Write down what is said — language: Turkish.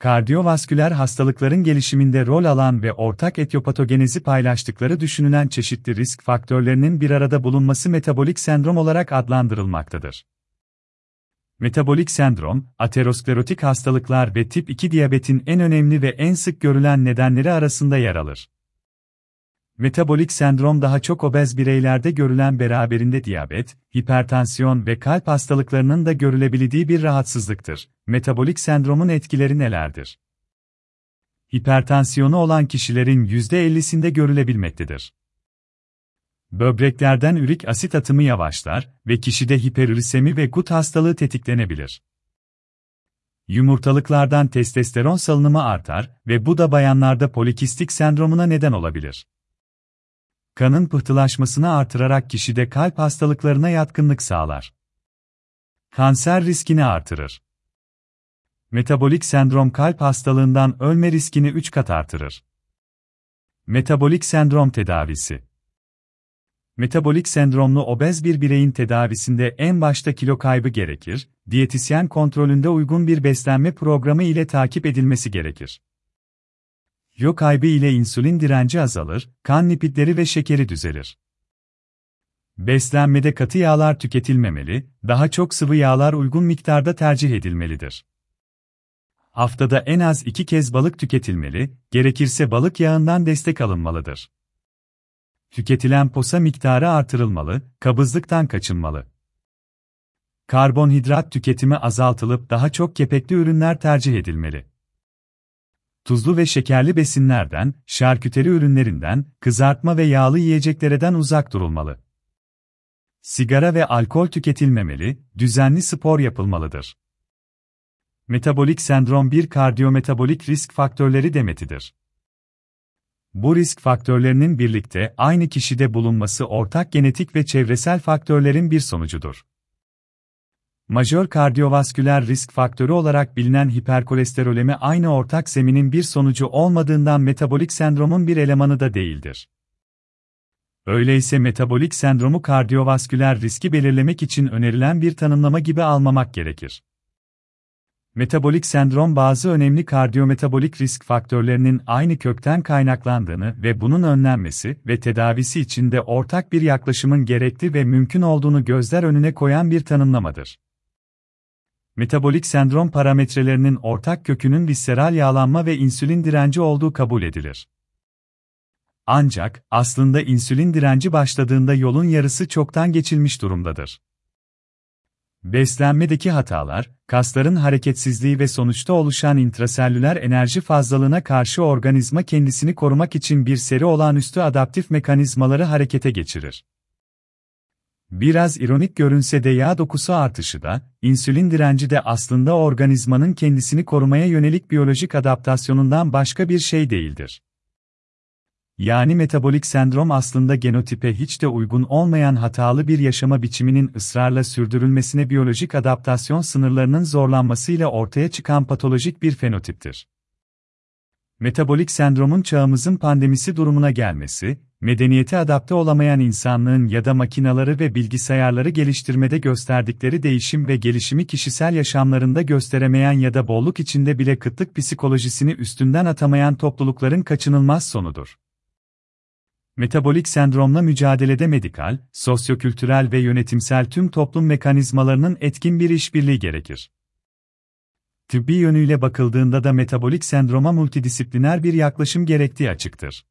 kardiyovasküler hastalıkların gelişiminde rol alan ve ortak etiyopatogenezi paylaştıkları düşünülen çeşitli risk faktörlerinin bir arada bulunması metabolik sendrom olarak adlandırılmaktadır. Metabolik sendrom, aterosklerotik hastalıklar ve tip 2 diyabetin en önemli ve en sık görülen nedenleri arasında yer alır. Metabolik sendrom daha çok obez bireylerde görülen beraberinde diyabet, hipertansiyon ve kalp hastalıklarının da görülebildiği bir rahatsızlıktır. Metabolik sendromun etkileri nelerdir? Hipertansiyonu olan kişilerin %50'sinde görülebilmektedir. Böbreklerden ürik asit atımı yavaşlar ve kişide hiperürisemi ve gut hastalığı tetiklenebilir. Yumurtalıklardan testosteron salınımı artar ve bu da bayanlarda polikistik sendromuna neden olabilir kanın pıhtılaşmasını artırarak kişide kalp hastalıklarına yatkınlık sağlar. Kanser riskini artırır. Metabolik sendrom kalp hastalığından ölme riskini 3 kat artırır. Metabolik sendrom tedavisi Metabolik sendromlu obez bir bireyin tedavisinde en başta kilo kaybı gerekir, diyetisyen kontrolünde uygun bir beslenme programı ile takip edilmesi gerekir. Kilo kaybı ile insülin direnci azalır, kan lipidleri ve şekeri düzelir. Beslenmede katı yağlar tüketilmemeli, daha çok sıvı yağlar uygun miktarda tercih edilmelidir. Haftada en az iki kez balık tüketilmeli, gerekirse balık yağından destek alınmalıdır. Tüketilen posa miktarı artırılmalı, kabızlıktan kaçınmalı. Karbonhidrat tüketimi azaltılıp daha çok kepekli ürünler tercih edilmeli tuzlu ve şekerli besinlerden, şarküteri ürünlerinden, kızartma ve yağlı yiyeceklerden uzak durulmalı. Sigara ve alkol tüketilmemeli, düzenli spor yapılmalıdır. Metabolik sendrom bir kardiyometabolik risk faktörleri demetidir. Bu risk faktörlerinin birlikte aynı kişide bulunması ortak genetik ve çevresel faktörlerin bir sonucudur. Majör kardiyovasküler risk faktörü olarak bilinen hiperkolesterolemi aynı ortak zeminin bir sonucu olmadığından metabolik sendromun bir elemanı da değildir. Öyleyse metabolik sendromu kardiyovasküler riski belirlemek için önerilen bir tanımlama gibi almamak gerekir. Metabolik sendrom bazı önemli kardiyometabolik risk faktörlerinin aynı kökten kaynaklandığını ve bunun önlenmesi ve tedavisi için de ortak bir yaklaşımın gerekli ve mümkün olduğunu gözler önüne koyan bir tanımlamadır metabolik sendrom parametrelerinin ortak kökünün visceral yağlanma ve insülin direnci olduğu kabul edilir. Ancak, aslında insülin direnci başladığında yolun yarısı çoktan geçilmiş durumdadır. Beslenmedeki hatalar, kasların hareketsizliği ve sonuçta oluşan intraselüler enerji fazlalığına karşı organizma kendisini korumak için bir seri olağanüstü adaptif mekanizmaları harekete geçirir. Biraz ironik görünse de yağ dokusu artışı da, insülin direnci de aslında organizmanın kendisini korumaya yönelik biyolojik adaptasyonundan başka bir şey değildir. Yani metabolik sendrom aslında genotipe hiç de uygun olmayan hatalı bir yaşama biçiminin ısrarla sürdürülmesine biyolojik adaptasyon sınırlarının zorlanmasıyla ortaya çıkan patolojik bir fenotiptir. Metabolik sendromun çağımızın pandemisi durumuna gelmesi, medeniyete adapte olamayan insanlığın ya da makinaları ve bilgisayarları geliştirmede gösterdikleri değişim ve gelişimi kişisel yaşamlarında gösteremeyen ya da bolluk içinde bile kıtlık psikolojisini üstünden atamayan toplulukların kaçınılmaz sonudur. Metabolik sendromla mücadelede medikal, sosyokültürel ve yönetimsel tüm toplum mekanizmalarının etkin bir işbirliği gerekir. Tıbbi yönüyle bakıldığında da metabolik sendroma multidisipliner bir yaklaşım gerektiği açıktır.